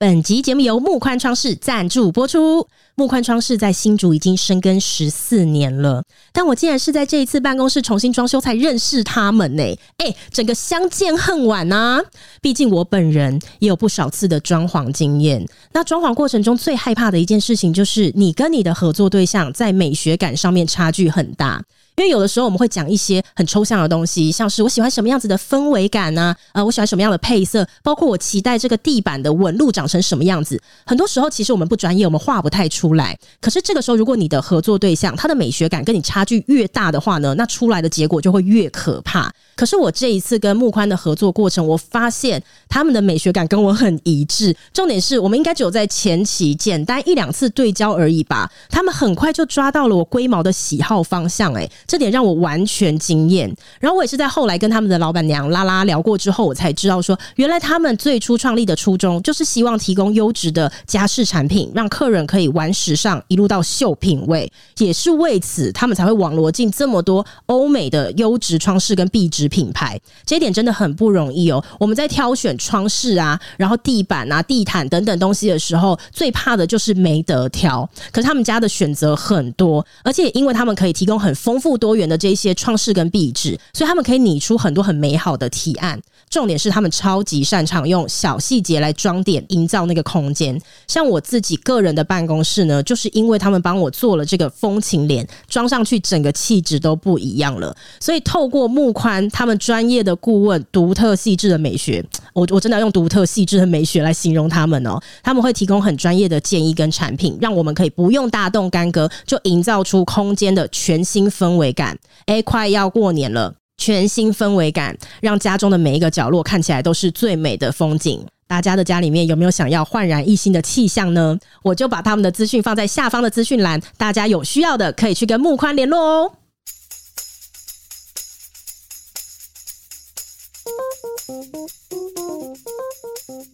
本集节目由木宽窗饰赞助播出。木宽窗饰在新竹已经深耕十四年了，但我竟然是在这一次办公室重新装修才认识他们呢、欸！哎、整个相见恨晚啊！毕竟我本人也有不少次的装潢经验。那装潢过程中最害怕的一件事情，就是你跟你的合作对象在美学感上面差距很大。因为有的时候我们会讲一些很抽象的东西，像是我喜欢什么样子的氛围感呢、呃，我喜欢什么样的配色，包括我期待这个地板的纹路长成什么样子。很多时候其实我们不专业，我们画不太出来。可是这个时候，如果你的合作对象他的美学感跟你差距越大的话呢，那出来的结果就会越可怕。可是我这一次跟木宽的合作过程，我发现他们的美学感跟我很一致。重点是我们应该只有在前期简单一两次对焦而已吧。他们很快就抓到了我龟毛的喜好方向、欸，诶。这点让我完全惊艳。然后我也是在后来跟他们的老板娘拉拉聊过之后，我才知道说，原来他们最初创立的初衷就是希望提供优质的家饰产品，让客人可以玩时尚一路到秀品味。也是为此，他们才会网罗进这么多欧美的优质窗饰跟壁纸品牌。这一点真的很不容易哦。我们在挑选窗饰啊，然后地板啊、地毯等等东西的时候，最怕的就是没得挑。可是他们家的选择很多，而且因为他们可以提供很丰富多元的。这些创世跟壁纸，所以他们可以拟出很多很美好的提案。重点是他们超级擅长用小细节来装点，营造那个空间。像我自己个人的办公室呢，就是因为他们帮我做了这个风情帘，装上去整个气质都不一样了。所以透过木宽他们专业的顾问，独特细致的美学，我我真的要用独特细致的美学来形容他们哦。他们会提供很专业的建议跟产品，让我们可以不用大动干戈，就营造出空间的全新氛围感。诶，快要过年了，全新氛围感，让家中的每一个角落看起来都是最美的风景。大家的家里面有没有想要焕然一新的气象呢？我就把他们的资讯放在下方的资讯栏，大家有需要的可以去跟木宽联络哦。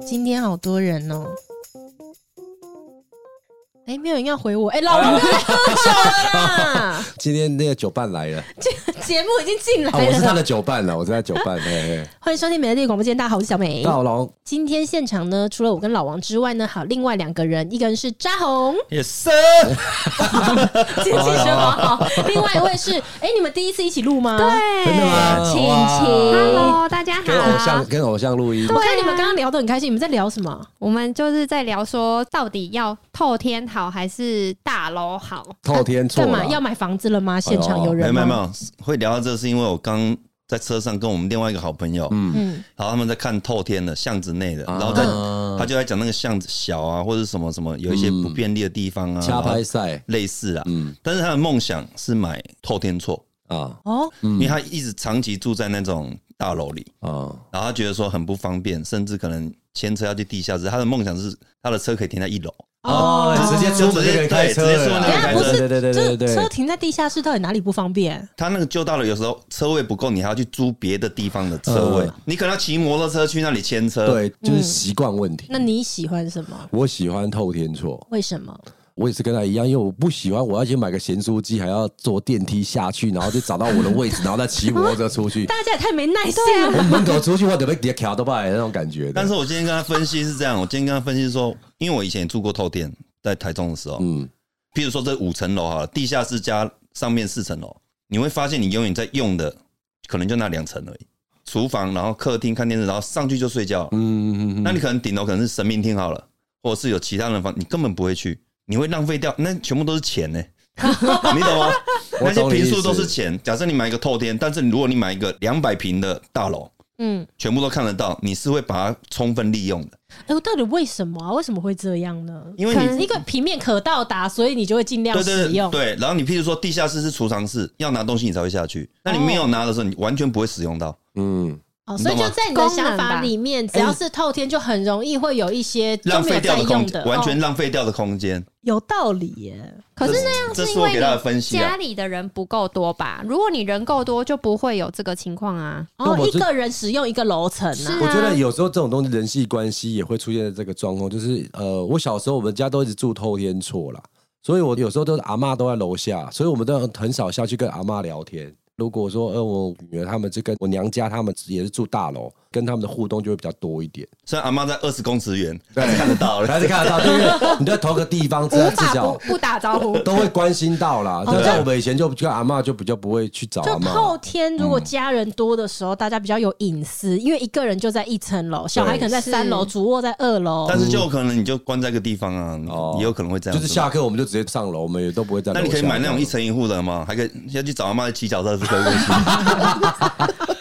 今天好多人哦。哎、欸，没有人要回我。哎、欸，老王在喝酒啦！今天那个酒伴来了，这节目已经进来了、啊。我是他的酒伴了，我是他的酒伴。嘿嘿 欢迎收听美乐蒂广播间，大家好，我是小美。大家好，老王。今天现场呢，除了我跟老王之外呢，还有另外两个人，一个人是扎红，Yes，姐姐说好。另外一位是，哎、欸，你们第一次一起录吗？对，真的吗？晴晴，Hello，大家好。跟偶像跟偶像录音。我看你们刚刚聊得很开心，你们在聊什么？我们就是在聊说，到底要透天好还是大楼好？透天错干嘛？要买房子了吗？现场有人吗？没有没有，会聊到这是因为我刚在车上跟我们另外一个好朋友，嗯，然后他们在看透天的巷子内的，然后在他就在讲那个巷子小啊，或者什么什么有一些不便利的地方啊，掐拍赛类似啊，嗯，但是他的梦想是买透天错啊，哦，因为他一直长期住在那种大楼里啊，然后他觉得说很不方便，甚至可能牵车要去地下室，他的梦想是他的车可以停在一楼。哦，直接出门就可以开车对对对对，车停在地下室到底哪里不方便？他那个旧到了，有时候车位不够，你还要去租别的地方的车位。你可能要骑摩托车去那里牵车。对，就是习惯问题。那你喜欢什么？我喜欢透天厝。为什么？我也是跟他一样，因为我不喜欢，我要先买个咸酥鸡，还要坐电梯下去，然后就找到我的位置，然后再骑摩托车出去。大家也太没耐心了。我门口出去，我得被别卡都拜那种感觉。但是我今天跟他分析是这样，我今天跟他分析说，因为我以前也住过透天。在台中的时候，嗯，譬如说这五层楼哈，地下室加上面四层楼，你会发现你永远在用的可能就那两层而已，厨房，然后客厅看电视，然后上去就睡觉，嗯嗯嗯，那你可能顶楼可能是神明厅好了，或者是有其他人房，你根本不会去，你会浪费掉，那全部都是钱呢，你懂吗？那些平数都是钱。假设你买一个透天，但是如果你买一个两百平的大楼。嗯，全部都看得到，你是会把它充分利用的。哎，我到底为什么啊？为什么会这样呢？因为你一个平面可到达，所以你就会尽量使用。对，对，对，然后你譬如说地下室是储藏室，要拿东西你才会下去。那你没有拿的时候，你完全不会使用到。嗯。哦，所以就在你的想法里面，只要是透天，就很容易会有一些浪费掉的空间，完全浪费掉的空间。有道理耶，可是那样是因为你家里的人不够多吧？如果你人够多，就不会有这个情况啊。哦，一个人使用一个楼层啊。我觉得有时候这种东西人际关系也会出现这个状况，就是呃，我小时候我们家都一直住透天厝啦，所以我有时候都是阿嬷都在楼下，所以我们都很少下去跟阿嬷聊天。如果说呃我女儿他们就跟我娘家他们也是住大楼。跟他们的互动就会比较多一点。虽然阿妈在二十公尺远，还是看得到，还是看得到。对，你在同个地方，至少不不打招呼，都会关心到啦。就像我们以前就跟阿妈就比较不会去找阿妈。就后天如果家人多的时候，大家比较有隐私，因为一个人就在一层楼，小孩可能在三楼，主卧在二楼。但是就有可能你就关在一个地方啊，也有可能会这样。就是下课我们就直接上楼，我们也都不会在。那你可以买那种一层一户的吗？还可以先去找阿妈骑脚踏车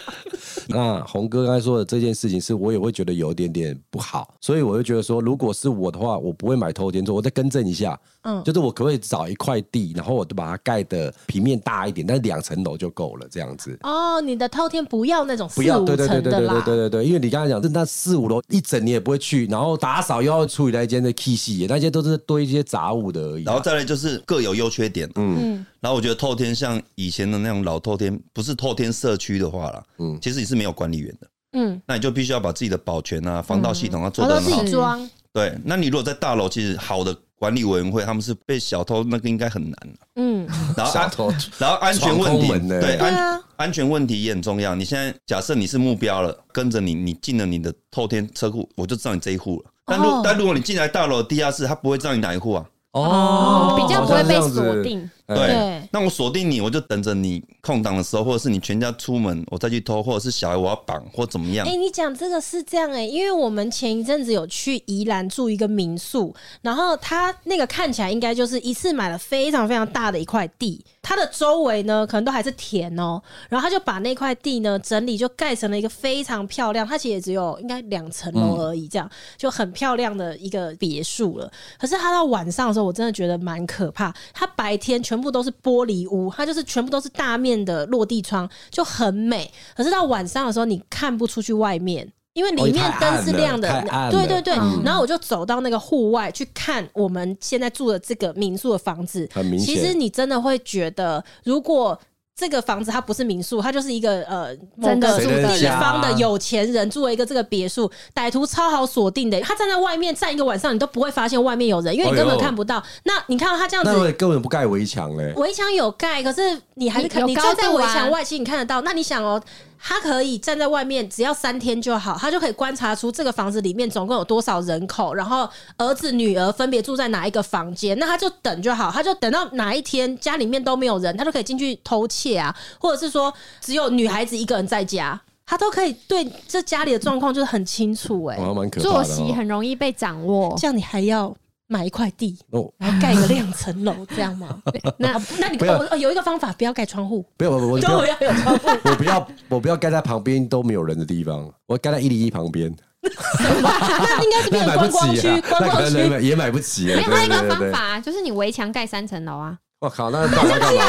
那红哥刚才说的这件事情是我也会觉得有一点点不好所以我就觉得说如果是我的话我不会买偷天作我再更正一下。嗯。就是我可不可以找一块地然后我就把它盖的平面大一点但是两层楼就够了这样子。哦你的偷天不要那种四五层对对对对对对对因为你刚才讲那四五楼一整你也不会去然后打扫又要处理那间的 key 细那些都是堆一些杂物的而已然后再来就是各有优缺点。嗯。然后我觉得透天像以前的那种老透天，不是透天社区的话啦，嗯，其实你是没有管理员的。嗯，那你就必须要把自己的保全啊、防盗系统啊做得很好。自己装。对，那你如果在大楼，其实好的管理委员会，他们是被小偷那个应该很难。嗯，然后安，然后安全问题，对安安全问题也很重要。你现在假设你是目标了，跟着你，你进了你的透天车库，我就知道你这一户了。但如但如果你进来大楼地下室，他不会知道你哪一户啊。哦，比较不会被锁定。对，那我锁定你，我就等着你空档的时候，或者是你全家出门，我再去偷，或者是小孩我要绑或怎么样。哎，你讲这个是这样哎、欸，因为我们前一阵子有去宜兰住一个民宿，然后他那个看起来应该就是一次买了非常非常大的一块地，它的周围呢可能都还是田哦、喔，然后他就把那块地呢整理就盖成了一个非常漂亮，它其实也只有应该两层楼而已，这样就很漂亮的一个别墅了。可是他到晚上的时候，我真的觉得蛮可怕，他白天全。全部都是玻璃屋，它就是全部都是大面的落地窗，就很美。可是到晚上的时候，你看不出去外面，因为里面灯是亮的。对对对，然后我就走到那个户外去看我们现在住的这个民宿的房子。很明显，其实你真的会觉得，如果。这个房子它不是民宿，它就是一个呃某个地方的有钱人住了一个这个别墅，歹徒超好锁定的。他站在外面站一个晚上，你都不会发现外面有人，因为你根本看不到。那你看到他这样子，根本不盖围墙嘞。围墙有盖，可是你还是看你站在围墙外，其实你看得到。那你想哦。他可以站在外面，只要三天就好，他就可以观察出这个房子里面总共有多少人口，然后儿子女儿分别住在哪一个房间，那他就等就好，他就等到哪一天家里面都没有人，他就可以进去偷窃啊，或者是说只有女孩子一个人在家，他都可以对这家里的状况就是很清楚哎、欸，作息很容易被掌握，这样你还要。买一块地，然后盖个两层楼，这样吗？那那你我有一个方法，不要盖窗户，不要 不要，我不要有窗户，我不要我不要盖在旁边都没有人的地方，我盖在一零一旁边。那应该是变成观光区，观光区也买不起。另外一个方法就是你围墙盖三层楼啊！我靠，那干嘛干嘛？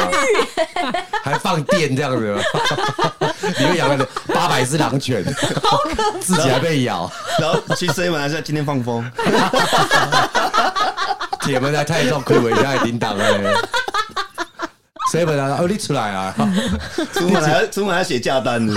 还放电这样子吗？里面养了八百只狼犬，自己还被咬，然后去 seven 还是今天放风。铁门还太重，亏我一下叮当哎。seven 啊，哦，你出来啊！出门还出门还要写价单呢。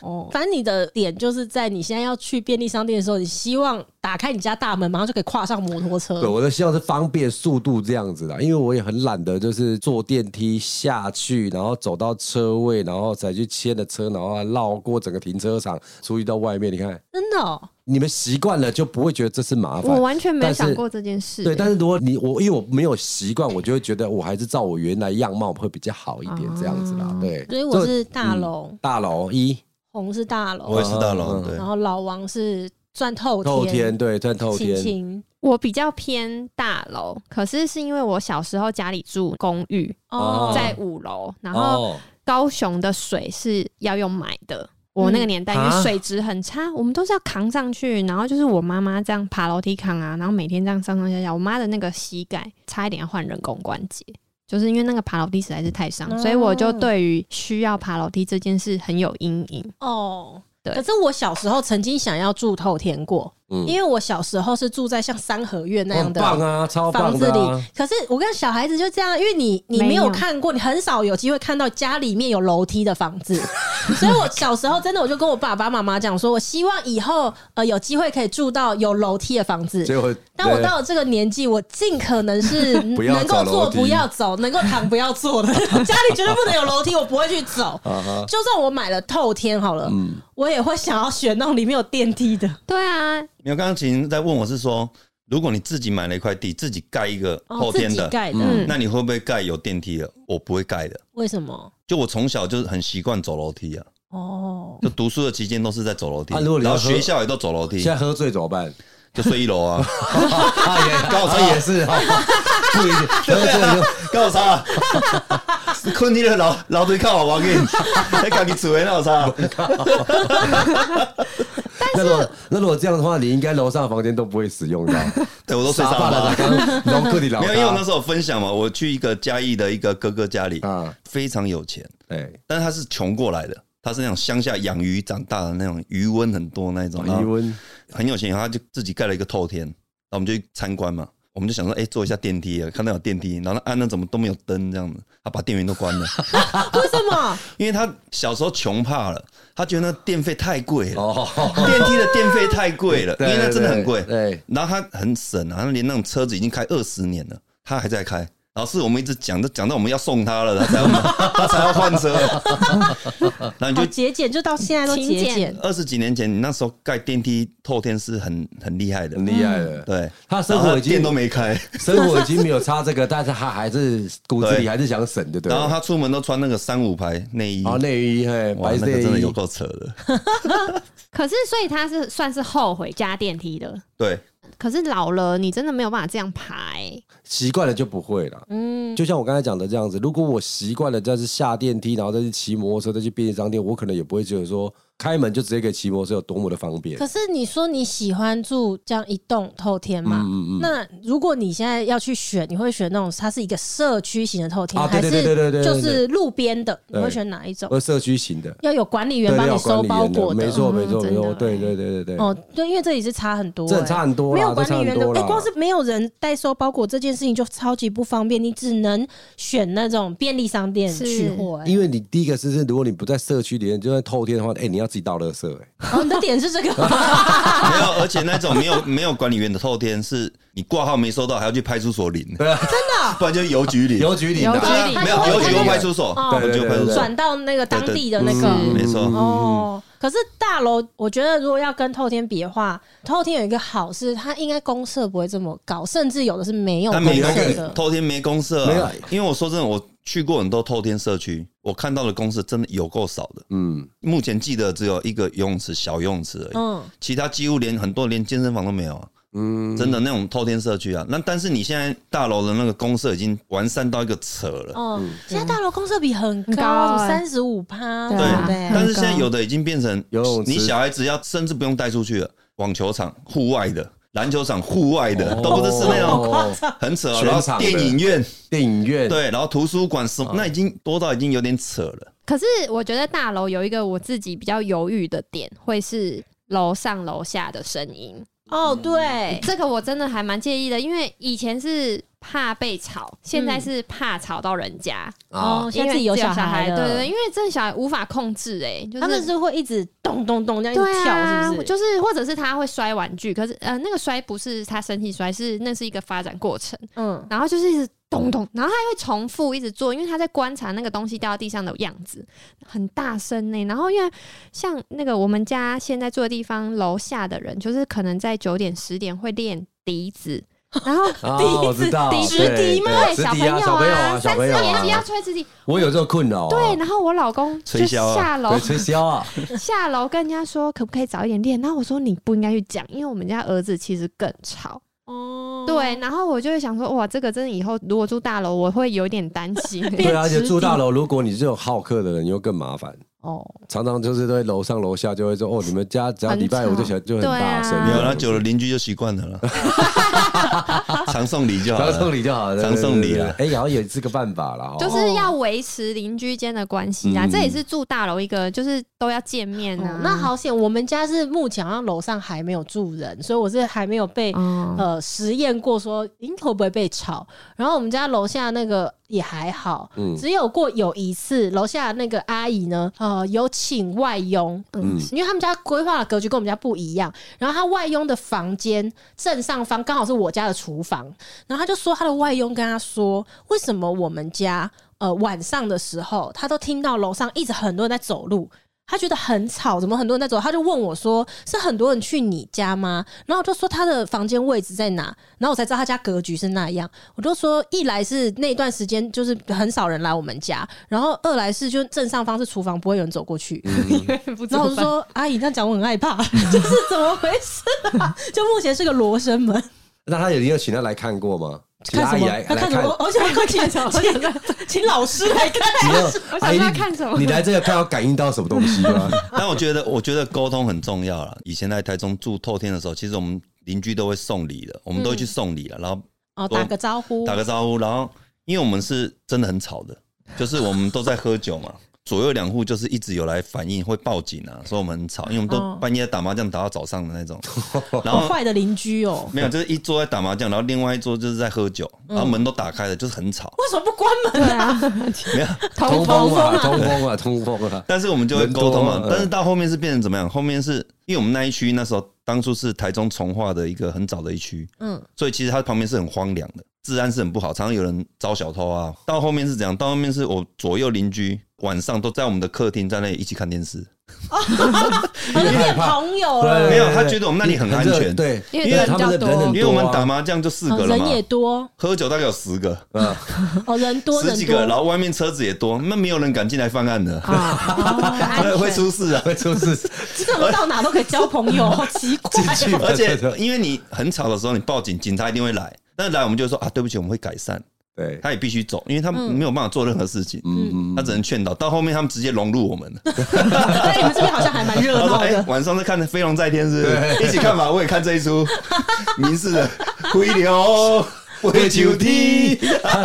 哦，反正你的点就是在你现在要去便利商店的时候，你希望打开你家大门，马上就可以跨上摩托车。对，我的希望是方便速度这样子的，因为我也很懒得，就是坐电梯下去，然后走到车位，然后再去牵的车，然后绕过整个停车场，出去到外面。你看，真的哦。你们习惯了就不会觉得这是麻烦。我完全没有想过这件事。对，但是如果你我因为我没有习惯，我就会觉得我还是照我原来样貌会比较好一点，这样子啦。对，所以我是大楼，大楼一，红是大楼，我也是大楼。对，然后老王是钻透透天，对，钻透天。我比较偏大楼，可是是因为我小时候家里住公寓，哦在五楼，然后高雄的水是要用买的。我那个年代，因为水质很差，啊、我们都是要扛上去，然后就是我妈妈这样爬楼梯扛啊，然后每天这样上上下下。我妈的那个膝盖差一点要换人工关节，就是因为那个爬楼梯实在是太伤，哦、所以我就对于需要爬楼梯这件事很有阴影。哦，对。可是我小时候曾经想要住透天过。嗯，因为我小时候是住在像三合院那样的房子里，可是我跟小孩子就这样，因为你你没有看过，你很少有机会看到家里面有楼梯的房子，所以我小时候真的我就跟我爸爸妈妈讲说，我希望以后呃有机会可以住到有楼梯的房子。结果，但我到了这个年纪，我尽可能是 能够坐不要走，能够躺不要坐的。家里绝对不能有楼梯，我不会去走。就算我买了透天好了，我也会想要选那种里面有电梯的。对啊，没有刚刚其实在问我是说。如果你自己买了一块地，自己盖一个后天的，盖的，嗯，那你会不会盖有电梯的？我不会盖的。为什么？就我从小就是很习惯走楼梯啊。哦。就读书的期间都是在走楼梯，然后学校也都走楼梯。现在喝醉怎么办？就睡一楼啊。高差也是 哈。不一定。喝醉就高差。困你的老老对靠我我给你，你自己住的那有差。那如果那如果这样的话，你应该楼上的房间都不会使用的。对，我都睡沙发了。刚刚没有，因为我那时候分享嘛，我去一个嘉义的一个哥哥家里啊，非常有钱，哎，但是他是穷过来的，他是那种乡下养鱼长大的那种，鱼温很多那种，鱼温很有钱，然后他就自己盖了一个透天，那我们就去参观嘛，我们就想说，哎，坐一下电梯啊，看到有电梯，然后按那怎么都没有灯这样子，他把电源都关了。为什么？因为他小时候穷怕了。他觉得那电费太贵了，电梯的电费太贵了，因为那真的很贵。对，然后他很省啊，他连那种车子已经开二十年了，他还在开。老师，我们一直讲，都讲到我们要送他了，他才要 他才要换车。然后你就节俭，就到现在都节俭。二十几年前，你那时候盖电梯透天是很很厉害的，很厉害的。对，他生活已经电都没开，生活已经没有差这个，但是他还是骨子里还是想省的，对。然后他出门都穿那个三五排内衣，啊，内衣嘿，哇，那个真的有够扯的。可是，所以他是算是后悔加电梯的，对。可是老了，你真的没有办法这样爬，欸。习惯了就不会了。嗯，就像我刚才讲的这样子，如果我习惯了再是下电梯，然后再去骑摩托车，再去便利商店，我可能也不会觉得说。开门就直接可以骑摩托车，有多么的方便。可是你说你喜欢住这样一栋透天嘛？嗯嗯嗯。那如果你现在要去选，你会选那种它是一个社区型的透天，还是就是路边的？你会选哪一种？呃，社区型的，要有管理员帮你收包裹的。没错没错没错，对对对对对。哦，对，因为这里是差很多，这差很多，没有管理员的，哎，光是没有人代收包裹这件事情就超级不方便，你只能选那种便利商店取货。因为你第一个是，如果你不在社区里面，就在透天的话，哎，你要自己倒垃圾。哦，你的点是这个？没有，而且那种没有 没有管理员的透天，是你挂号没收到，还要去派出所领。对啊，真的，不然就邮局领，邮局领，邮局领，没有邮局或派出所，对对对，转到那个当地的那个，没错。哦，可是大楼，我觉得如果要跟透天比的话，透天有一个好是，它应该公社不会这么高，甚至有的是没有公社的。透天没公社，没有，因为我说真的，我。去过很多透天社区，我看到的公设真的有够少的。嗯，目前记得只有一个游泳池，小游泳池而已。嗯，其他几乎连很多连健身房都没有啊。嗯，真的那种透天社区啊，那但是你现在大楼的那个公社已经完善到一个扯了。嗯，现在大楼公社比很高，三十五趴。对，但是现在有的已经变成游泳池，你小孩子要甚至不用带出去了，网球场户外的。篮球场户外的都不是是那种很扯，然后电影院、电影院。对，然后图书馆什么，那已经多到已经有点扯了。可是我觉得大楼有一个我自己比较犹豫的点，会是楼上楼下的声音。哦，对，这个我真的还蛮介意的，因为以前是。怕被吵，现在是怕吵到人家哦。现在自己有小孩，对对，因为这小孩无法控制，哎，他们是会一直咚咚咚这样一直跳，是不是？就是或者是他会摔玩具，可是呃，那个摔不是他身体摔，是那是一个发展过程。嗯，然后就是一直咚咚，然后他还会重复一直做，因为他在观察那个东西掉到地上的样子，很大声呢。然后因为像那个我们家现在住的地方，楼下的人就是可能在九点十点会练笛子。然后 笛子，直笛吗？对，小朋友啊，三四年级要吹直笛。我有这个困扰。对，然后我老公就下楼吹箫啊，下楼跟人家说可不可以早一点练。然后我说你不应该去讲，因为我们家儿子其实更吵。哦，对，然后我就会想说，哇，这个真的以后如果住大楼，我会有点担心。对，而且住大楼，如果你是这种好客的人，又更麻烦。哦，常常就是在楼上楼下就会说，哦，你们家只要礼拜五就喜欢就很大声，没有，那久了邻居就习惯了了。常送礼就好，常送礼就好，常送礼了。哎，然后也是个办法了，就是要维持邻居间的关系啊。这也是住大楼一个，就是都要见面啊。那好险，我们家是目前好像楼上还没有住人，所以我是还没有被呃实验过说，应该会不会被吵。然后我们家楼下那个。也还好，嗯，只有过有一次，楼下那个阿姨呢，呃，有请外佣，嗯，因为他们家规划的格局跟我们家不一样，然后他外佣的房间正上方刚好是我家的厨房，然后他就说他的外佣跟他说，为什么我们家呃晚上的时候，他都听到楼上一直很多人在走路。他觉得很吵，怎么很多人在走？他就问我说：“是很多人去你家吗？”然后我就说他的房间位置在哪，然后我才知道他家格局是那样。我就说，一来是那段时间就是很少人来我们家，然后二来是就正上方是厨房，不会有人走过去。嗯、然后我就说：“阿姨，这样讲我很害怕，就是怎么回事啊？就目前是个罗生门。”那他有没有请他来看过吗？看什么？他看什么？我想快 请请请老师来看。我想他看什么？你来这个看要感应到什么东西吗？但我觉得，我觉得沟通很重要了。以前在台中住透天的时候，其实我们邻居都会送礼的，我们都会去送礼了，然后哦打个招呼，打个招呼，然后因为我们是真的很吵的，就是我们都在喝酒嘛。左右两户就是一直有来反映，会报警啊，说我们很吵，因为我们都半夜打麻将打到早上的那种。然后坏的邻居哦，没有，就是一桌在打麻将，然后另外一桌就是在喝酒，然后门都打开了，就是很吵。为什么不关门啊？没有 通风啊，通风啊，通风啊。但是我们就会沟通嘛。但是到后面是变成怎么样？后面是因为我们那一区那时候当初是台中从化的一个很早的一区，嗯，所以其实它旁边是很荒凉的。治安是很不好，常常有人招小偷啊。到后面是怎样？到后面是我左右邻居晚上都在我们的客厅在那里一起看电视，因为变朋友了。没有，他觉得我们那里很安全，对，因为人很多，因为我们打麻将就四个了嘛，人也多，喝酒大概有十个，哦，人多十几个，然后外面车子也多，那没有人敢进来犯案的，会出事啊，会出事。怎么到哪都可以交朋友，好奇怪。而且因为你很吵的时候，你报警，警察一定会来。但是来我们就说啊，对不起，我们会改善。对，他也必须走，因为他没有办法做任何事情。嗯，他只能劝导。到后面他们直接融入我们了。哎，你们这边好像还蛮热闹的。晚上在看《飞龙在天》是不是？一起看吧，我也看这一出。民视的《飞流飞九天》。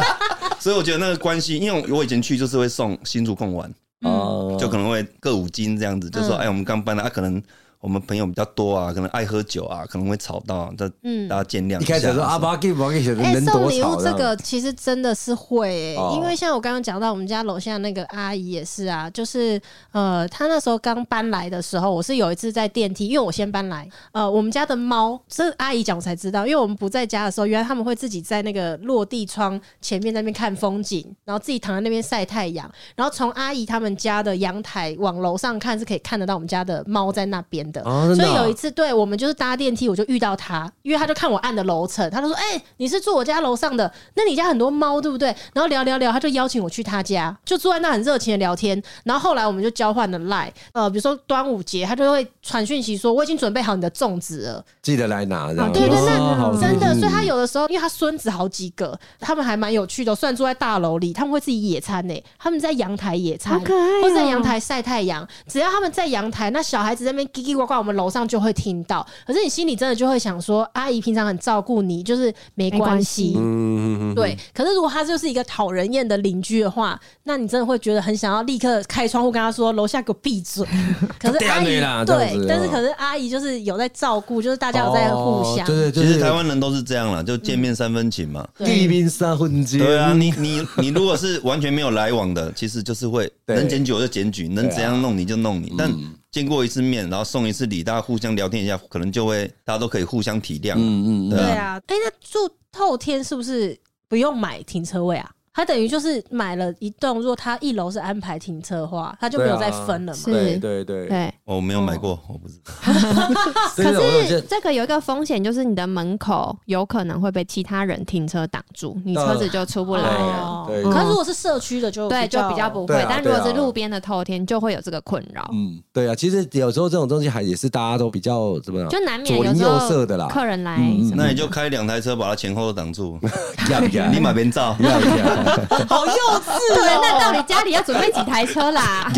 所以我觉得那个关系，因为我以前去就是会送新竹贡丸，哦，就可能会各五斤这样子，就说哎，我们刚搬来，他可能。我们朋友比较多啊，可能爱喝酒啊，可能会吵到，这嗯大家见谅。一开始说阿巴给我给人人多吵。送礼物这个其实真的是会、欸，因为像我刚刚讲到，我们家楼下那个阿姨也是啊，就是呃，她那时候刚搬来的时候，我是有一次在电梯，因为我先搬来，呃，我们家的猫，这阿姨讲我才知道，因为我们不在家的时候，原来他们会自己在那个落地窗前面那边看风景，然后自己躺在那边晒太阳，然后从阿姨他们家的阳台往楼上看，是可以看得到我们家的猫在那边。哦、所以有一次，对我们就是搭电梯，我就遇到他，因为他就看我按的楼层，他就说：“哎、欸，你是住我家楼上的，那你家很多猫对不对？”然后聊聊聊，他就邀请我去他家，就坐在那很热情的聊天。然后后来我们就交换了 line，呃，比如说端午节，他就会传讯息说：“我已经准备好你的粽子了，记得来拿。”啊，对对，对，那真的，所以他有的时候，因为他孙子好几个，他们还蛮有趣的。虽然住在大楼里，他们会自己野餐呢，他们在阳台野餐，或者在阳台晒太阳。只要他们在阳台，那小孩子在那边叽叽呱呱，我们楼上就会听到，可是你心里真的就会想说，阿姨平常很照顾你，就是没关系，嗯，对。可是如果他就是一个讨人厌的邻居的话，那你真的会觉得很想要立刻开窗户跟他说，楼下给我闭嘴。可是阿姨对，但是可是阿姨就是有在照顾，就是大家有在互相。对对，其实台湾人都是这样了，就见面三分情嘛，地面三分情。对啊，你你你如果是完全没有来往的，其实就是会能检举就检举，能怎样弄你就弄你，但。见过一次面，然后送一次礼，大家互相聊天一下，可能就会大家都可以互相体谅。嗯嗯，对啊。哎、欸，那住透天是不是不用买停车位啊？他等于就是买了一栋，如果他一楼是安排停车的话，他就没有再分了嘛。对对对。对，我没有买过，我不知道。可是这个有一个风险，就是你的门口有可能会被其他人停车挡住，你车子就出不来。了。可是如果是社区的就对，就比较不会。但如果是路边的透天，就会有这个困扰。嗯，对啊，其实有时候这种东西还也是大家都比较怎么样，就难免有时候客人来，那你就开两台车把他前后都挡住，立马变照。好幼稚！对，那到底家里要准备几台车啦？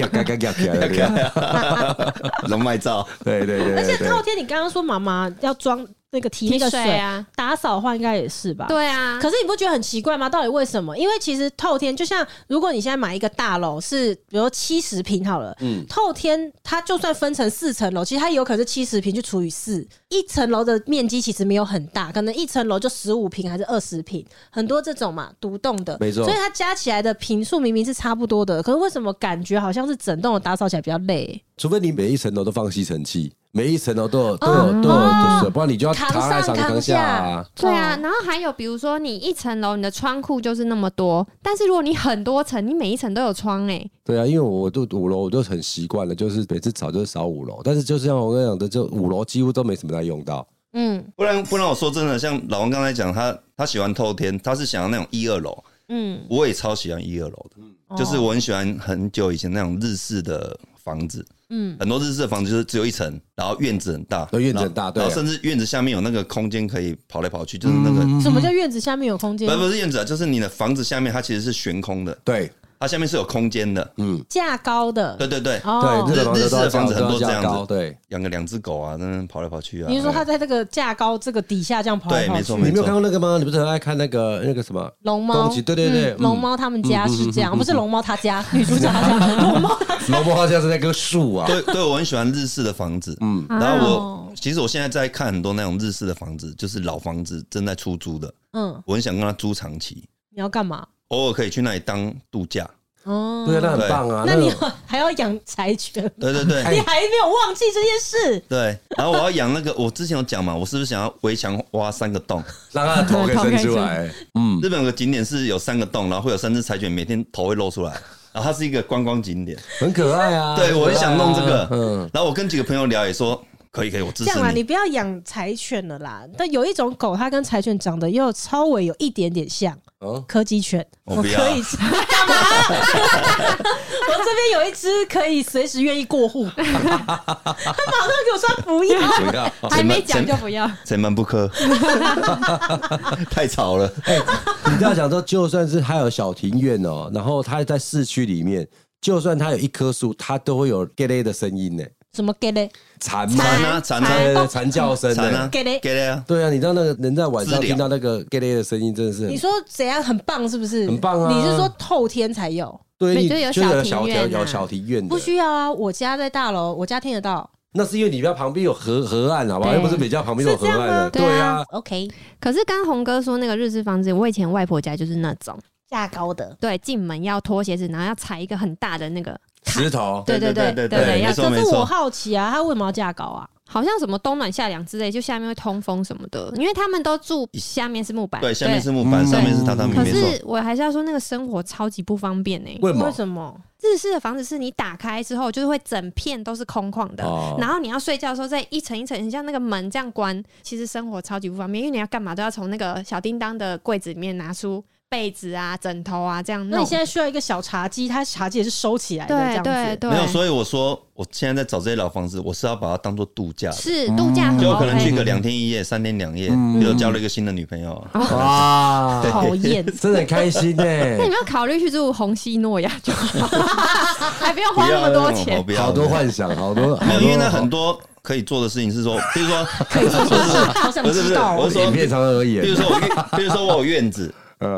龙脉照，对对对。而且昊天，你刚刚说妈妈要装那个提那个水啊，打扫的话应该也是吧？对啊。可是你不觉得很奇怪吗？到底为什么？因为其实透天就像如果你现在买一个大楼是比如七十平好了，嗯，透天它就算分成四层楼，其实它有可能是七十平就除以四，一层楼的面积其实没有很大，可能一层楼就十五平还是二十平，很多这种嘛独栋的，没错。所以它加起来的平数明明是差不多的，可是为什么感觉好像是整栋的打扫起来比较累？除非你每一层楼都放吸尘器，每一层楼都有都有都有就是，不然你就要扛上扛下啊。对啊，然后还有比如说你一层楼你的窗户就是那么多，但是如果你很多层，你每一层都有窗哎。对啊，因为我就五楼，我就很习惯了，就是每次扫就是扫五楼，但是就是像我跟你讲的，就五楼几乎都没什么在用到。嗯，不然不然我说真的，像老王刚才讲，他他喜欢透天，他是想要那种一二楼。嗯，我也超喜欢一二楼的，嗯，就是我很喜欢很久以前那种日式的房子。嗯，很多日式的房子就是只有一层，然后院子很大，院子很大，对，然后甚至院子下面有那个空间可以跑来跑去，就是那个什么叫院子下面有空间？不不是院子啊，就是你的房子下面它其实是悬空的，对。它下面是有空间的，嗯，架高的，对对对，哦，对，日式的房子很多这样子，对，养个两只狗啊，在那跑来跑去啊。你是说它在这个架高这个底下这样跑来跑去？对，没错，没错。你没有看过那个吗？你不是很爱看那个那个什么？龙猫？对对对，龙猫他们家是这样，不是龙猫他家，女主角 他家，龙猫龙猫他家是那棵树啊。对对，我很喜欢日式的房子，嗯，然后我其实我现在在看很多那种日式的房子，就是老房子正在出租的，嗯，我很想跟他租长期。你要干嘛？偶尔可以去那里当度假。哦，对，那很棒啊！那你还要养柴犬？对对对，你还没有忘记这件事。对，然后我要养那个，我之前有讲嘛，我是不是想要围墙挖三个洞，让它的头可以伸出来？嗯，日本有个景点是有三个洞，然后会有三只柴犬每天头会露出来，然后它是一个观光景点，很可爱啊。对，我很想弄这个，嗯，然后我跟几个朋友聊也说可以可以，我支持你。这样啊，你不要养柴犬了啦。但有一种狗，它跟柴犬长得又稍微有一点点像。柯基犬，我可以。干嘛？我这边有一只可以随时愿意过户，他马上给我说不要，还没讲就不要，谁门不磕，太吵了。欸、你这样讲说，就算是还有小庭院哦，然后它在市区里面，就算它有一棵树，它都会有 get 的声音呢。什么给嘞？蝉吗？蝉啊，蝉叫声的。给嘞，给嘞啊！对啊，你知道那个人在晚上听到那个给嘞的声音，真的是。你说怎样很棒，是不是？很棒啊！你是说透天才有？对，就有小庭院，有小庭院。不需要啊，我家在大楼，我家听得到。那是因为你家旁边有河河岸，好不好？又不是每家旁边有河岸的。对啊。OK。可是刚红哥说那个日式房子，我以前外婆家就是那种架高的，对，进门要脱鞋子，然后要踩一个很大的那个。石头，对对对对对对，可是我好奇啊，它为什么要架高啊？好像什么冬暖夏凉之类，就下面会通风什么的，因为他们都住下面是木板，对，下面是木板，上面是榻榻米。可是我还是要说，那个生活超级不方便呢。为什么？日式的房子是你打开之后，就是会整片都是空旷的，然后你要睡觉的时候，再一层一层，你像那个门这样关，其实生活超级不方便，因为你要干嘛都要从那个小叮当的柜子里面拿出。被子啊，枕头啊，这样。那你现在需要一个小茶几，它茶几也是收起来的，这样子。对对对。没有，所以我说，我现在在找这些老房子，我是要把它当做度假。是度假，就可能去个两天一夜、三天两夜，比如交了一个新的女朋友。哇，讨厌，真的很开心呢。那你们要考虑去住红西诺亚就好，还不用花那么多钱。好多幻想，好多。没有，因为那很多可以做的事情是说，比如说，可以做的事，不是不是，我是说片长而已。比如说我，比如说我有院子。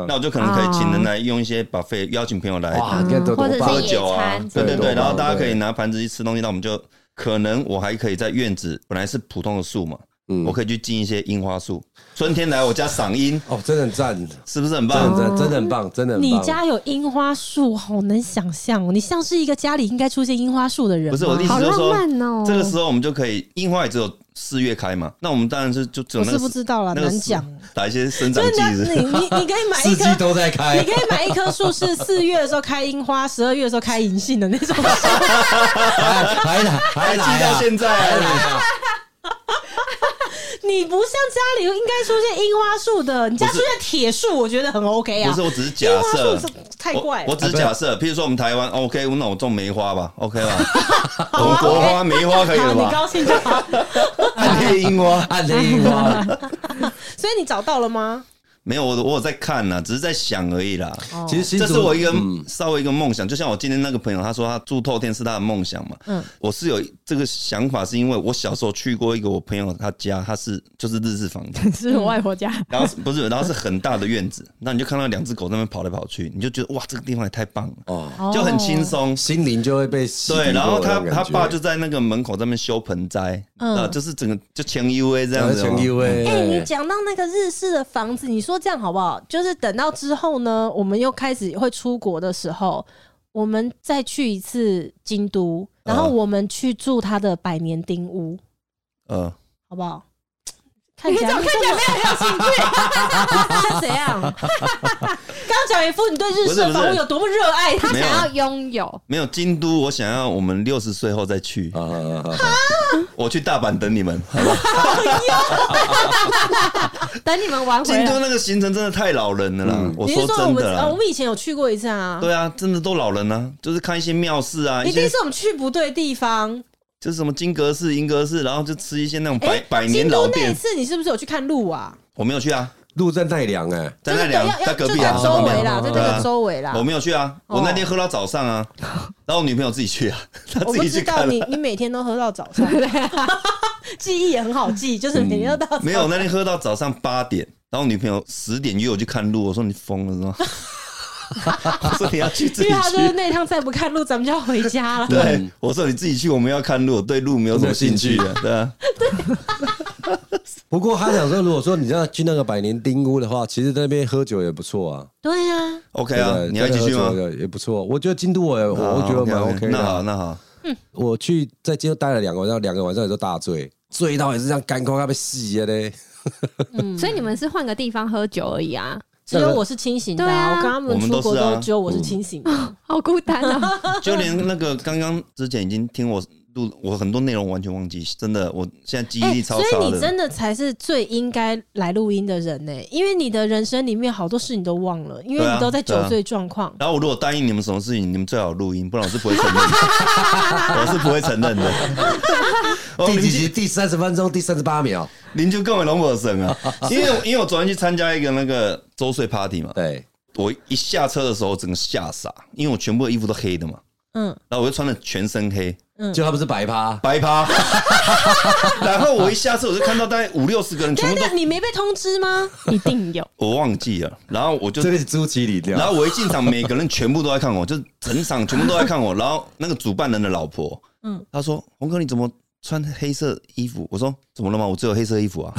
那我就可能可以请人来用一些 buffet，邀请朋友来喝酒啊，对对对，然后大家可以拿盘子去吃东西，那我们就可能我还可以在院子，本来是普通的树嘛，我可以去进一些樱花树，春天来我家赏樱。哦，真的很赞，是不是很棒？真的真的很棒，真的。你家有樱花树，好能想象哦，你像是一个家里应该出现樱花树的人。不是我的意思，就是说哦，这个时候我们就可以樱花也只有。四月开嘛，那我们当然是就只有那个。我是不知道了，难讲。打一些生长剂。你你 你可以买一棵，四季都在开。你可以买一棵树，是四月的时候开樱花，十二月的时候开银杏的那种树。还来还来到现在还来。你不像家里应该出现樱花树的，你家出现铁树，我觉得很 OK 啊。不是，我只是假设。太怪了。我只是假设，譬如说我们台湾 OK，那我种梅花吧，OK 吧？我国花梅花可以了吧？你高兴就好。暗黑樱花，暗黑樱花。所以你找到了吗？没有，我我有在看呢，只是在想而已啦。其实这是我一个稍微一个梦想，就像我今天那个朋友，他说他住透天是他的梦想嘛。嗯，我是有这个想法，是因为我小时候去过一个我朋友他家，他是就是日式房子，是我外婆家。然后不是，然后是很大的院子，那你就看到两只狗在那边跑来跑去，你就觉得哇，这个地方也太棒了哦，就很轻松，心灵就会被对。然后他他爸就在那个门口在那边修盆栽，嗯，就是整个就前 U A 这样子，前 U A。哎，你讲到那个日式的房子，你说这样好不好？就是等到之后呢，我们又开始会出国的时候，我们再去一次京都，然后我们去住他的百年丁屋，嗯，好不好？看起来看起来没有兴趣，怎样？刚刚讲一副你对日式房屋有多么热爱，他想要拥有。没有京都，我想要我们六十岁后再去。我去大阪等你们，好吧？等你们玩。京都那个行程真的太老人了啦！我说真的，我们以前有去过一次啊。对啊，真的都老人啊，就是看一些庙寺啊。一定是我们去不对地方。就是什么金阁寺、银阁寺，然后就吃一些那种百百年老店。那次你是不是有去看鹿啊？我没有去啊，鹿在奈良哎，在奈良，在隔壁啊，周围啦，在这个周围啦。我没有去啊，我那天喝到早上啊，然后我女朋友自己去啊，她自己去看。你你每天都喝到早上，记忆也很好记，就是每天都到。没有，那天喝到早上八点，然后女朋友十点约我去看鹿，我说你疯了是吗？我说你要去自己去，因为他说那趟再不看路，咱们就要回家了。对，我说你自己去，我们要看路，对路没有什么兴趣的，对啊。不过他想说，如果说你要去那个百年丁屋的话，其实在那边喝酒也不错啊。对呀，OK 啊，你要继续吗？也不错，我觉得京都我我觉得蛮 OK。那好，那好，我去在京都待了两个晚上，两个晚上也都大醉，醉到也是这样干口要被洗了嘞。所以你们是换个地方喝酒而已啊。只有我是清醒的，我跟他们出国都只有我是清醒的，好孤单啊！就连那个刚刚之前已经听我录，我很多内容完全忘记，真的，我现在记忆力超差。所以你真的才是最应该来录音的人呢，因为你的人生里面好多事你都忘了，因为你都在酒醉状况。然后我如果答应你们什么事情，你们最好录音，不然我是不会承认的，我是不会承认的。第几集？第三十分钟，第三十八秒。您就更为龙伯神啊，因为因为我昨天去参加一个那个周岁 party 嘛，对，我一下车的时候整个吓傻，因为我全部的衣服都黑的嘛，嗯，然后我就穿了全身黑，嗯，就他不是白趴，白趴，然后我一下车我就看到大概五六十个人全部都，你没被通知吗？一定有，我忘记了，然后我就这个是朱奇里掉，然后我一进场，每个人全部都在看我，就整场全部都在看我，然后那个主办人的老婆，嗯，他说洪哥你怎么？穿黑色衣服，我说怎么了吗？我只有黑色衣服啊。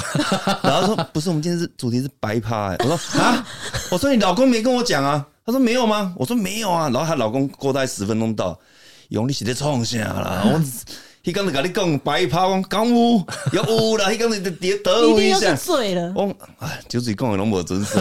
然后说不是，我们今天是主题是白趴。我说啊，我说你老公没跟我讲啊。他说没有吗？我说没有啊。然后她老公过大概十分钟到，用力是在创啥啦？我他刚才跟你讲白趴，我讲有有有啦。他刚才得得得我一下，醉了。我哎，就是讲的拢无准时。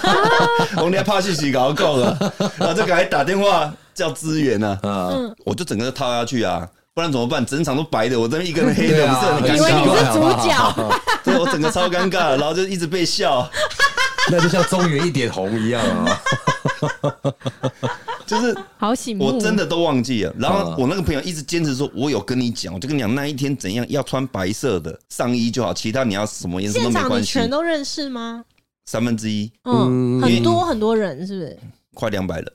我你怕信息搞够了，然后就赶紧打电话叫支援啊。嗯，我就整个套下去啊。不然怎么办？整场都白的，我这边一个人黑的，不是很尴尬？以为你是主角，对，我整个超尴尬，然后就一直被笑，那就像中原一点红一样啊，就是好醒目，我真的都忘记了。然后我那个朋友一直坚持说，我有跟你讲，我就跟你讲那一天怎样要穿白色的上衣就好，其他你要什么颜色都没关系。现场你全都认识吗？三分之一，嗯，很多很多人，是不是？快两百人，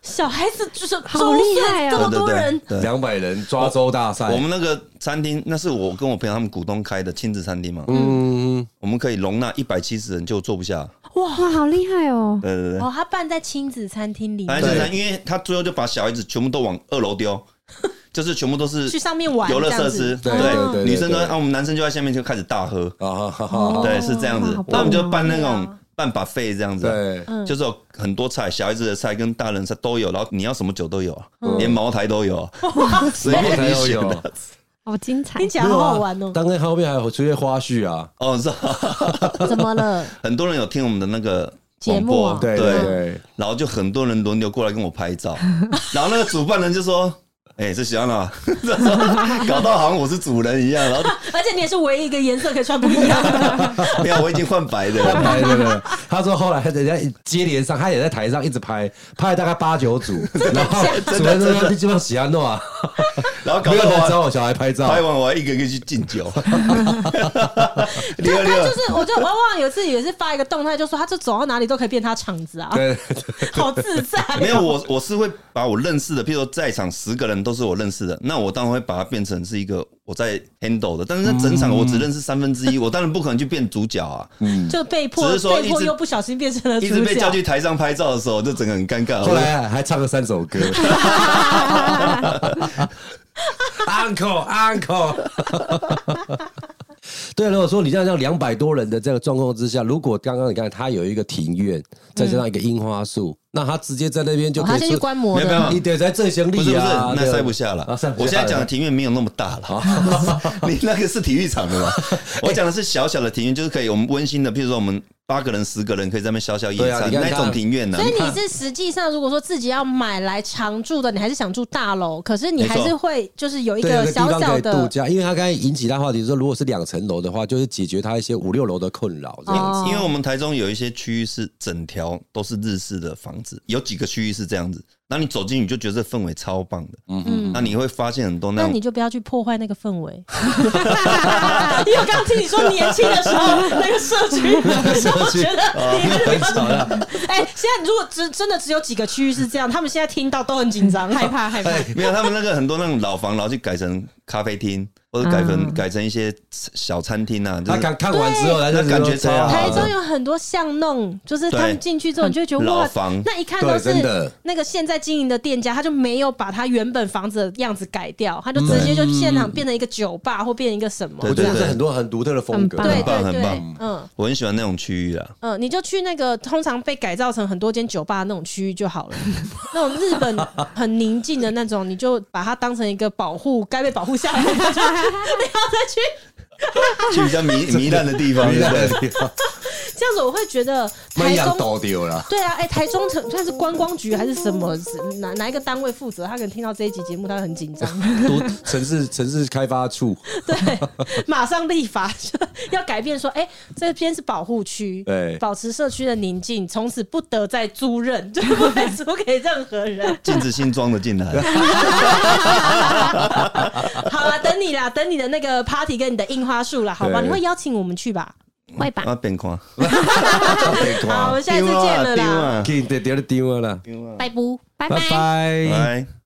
小孩子就是好厉害啊！这么多人，两百人抓周大赛。我们那个餐厅，那是我跟我朋友他们股东开的亲子餐厅嘛。嗯，我们可以容纳一百七十人，就坐不下。哇，好厉害哦！对对对，哦，他办在亲子餐厅里面，对，因为他最后就把小孩子全部都往二楼丢，就是全部都是去上面玩游乐设施。对对对，女生呢，啊，我们男生就在下面就开始大喝。对，是这样子。那我们就办那种。办 buffet 这样子，对，就是有很多菜，小孩子的菜跟大人菜都有，然后你要什么酒都有，连茅台都有，随便你选的，好精彩，听起来好好玩哦。当然后面还有出些花絮啊，哦，是，怎么了？很多人有听我们的那个节目，对。对，然后就很多人轮流过来跟我拍照，然后那个主办人就说。哎，是喜安娜，搞到好像我是主人一样，然后 而且你也是唯一一个颜色可以穿不一样的。没有，我已经换白的，了白的。他说后来人家接连上，他也在台上一直拍，拍了大概八九组，然后主人说基本上喜安诺啊，然后搞到我找我小孩拍照，拍完我还一个一个去敬酒。他就是，我就我忘了有一次也是发一个动态，就说他就走到哪里都可以变他场子啊，对，好自在。没有，我我是会把我认识的，譬如说在场十个人。都是我认识的，那我当然会把它变成是一个我在 handle 的，但是那整场我只认识三分之一，我当然不可能去变主角啊，嗯，就被迫，只是说被迫又不小心变成了主角，一直被叫去台上拍照的时候，就整个很尴尬。后来还唱了三首歌，Uncle Uncle。对，如果说你这样像两百多人的这个状况之下，如果刚刚你看他有一个庭院，再加上一个樱花树。那他直接在那边就可以，他先去观摩，没有没有，你得在正行李啊，不是不是，那塞不下了。我现在讲的庭院没有那么大了，你那个是体育场的嘛？我讲的是小小的庭院，就是可以我们温馨的，譬如说我们八个人、十个人可以在那边小小野餐那种庭院呢。所以你是实际上如果说自己要买来常住的，你还是想住大楼，可是你还是会就是有一个小小的度假，因为他刚才引起他话题说，如果是两层楼的话，就是解决他一些五六楼的困扰这样子。因为我们台中有一些区域是整条都是日式的房子。有几个区域是这样子，那你走进去就觉得这氛围超棒的，嗯嗯，那你会发现很多那，那你就不要去破坏那个氛围。因为我刚刚听你说年轻的时候那个社区，我觉得你还是不要。哎，现在如果只真的只有几个区域是这样，他们现在听到都很紧张，害怕害怕。没有，他们那个很多那种老房，然后就改成咖啡厅。或者改成改成一些小餐厅啊，他看看完之后，他感觉超好。台中有很多巷弄，就是他们进去之后，你就会觉得哇，那一看都是那个现在经营的店家，他就没有把他原本房子的样子改掉，他就直接就现场变成一个酒吧或变成一个什么。我觉得是很多很独特的风格，很棒很棒。嗯，我很喜欢那种区域啊。嗯，你就去那个通常被改造成很多间酒吧的那种区域就好了。那种日本很宁静的那种，你就把它当成一个保护该被保护下来的。你要再去去比较糜糜烂的地方，对不对？这样子我会觉觉得台中丢了，对啊，哎，台中城算是观光局还是什么？哪哪一个单位负责？他可能听到这一集节目，他会很紧张。都城市城市开发处，对，马上立法要改变，说，哎，这边是保护区，对，保持社区的宁静，从此不得再租任，就不会租给任何人，禁止新装的进来。好了，等你啦，等你的那个 party 跟你的樱花树了，好吧？你会邀请我们去吧？会吧？变看，好，我们下次见了啦，丢了丢了，拜拜，拜拜。拜。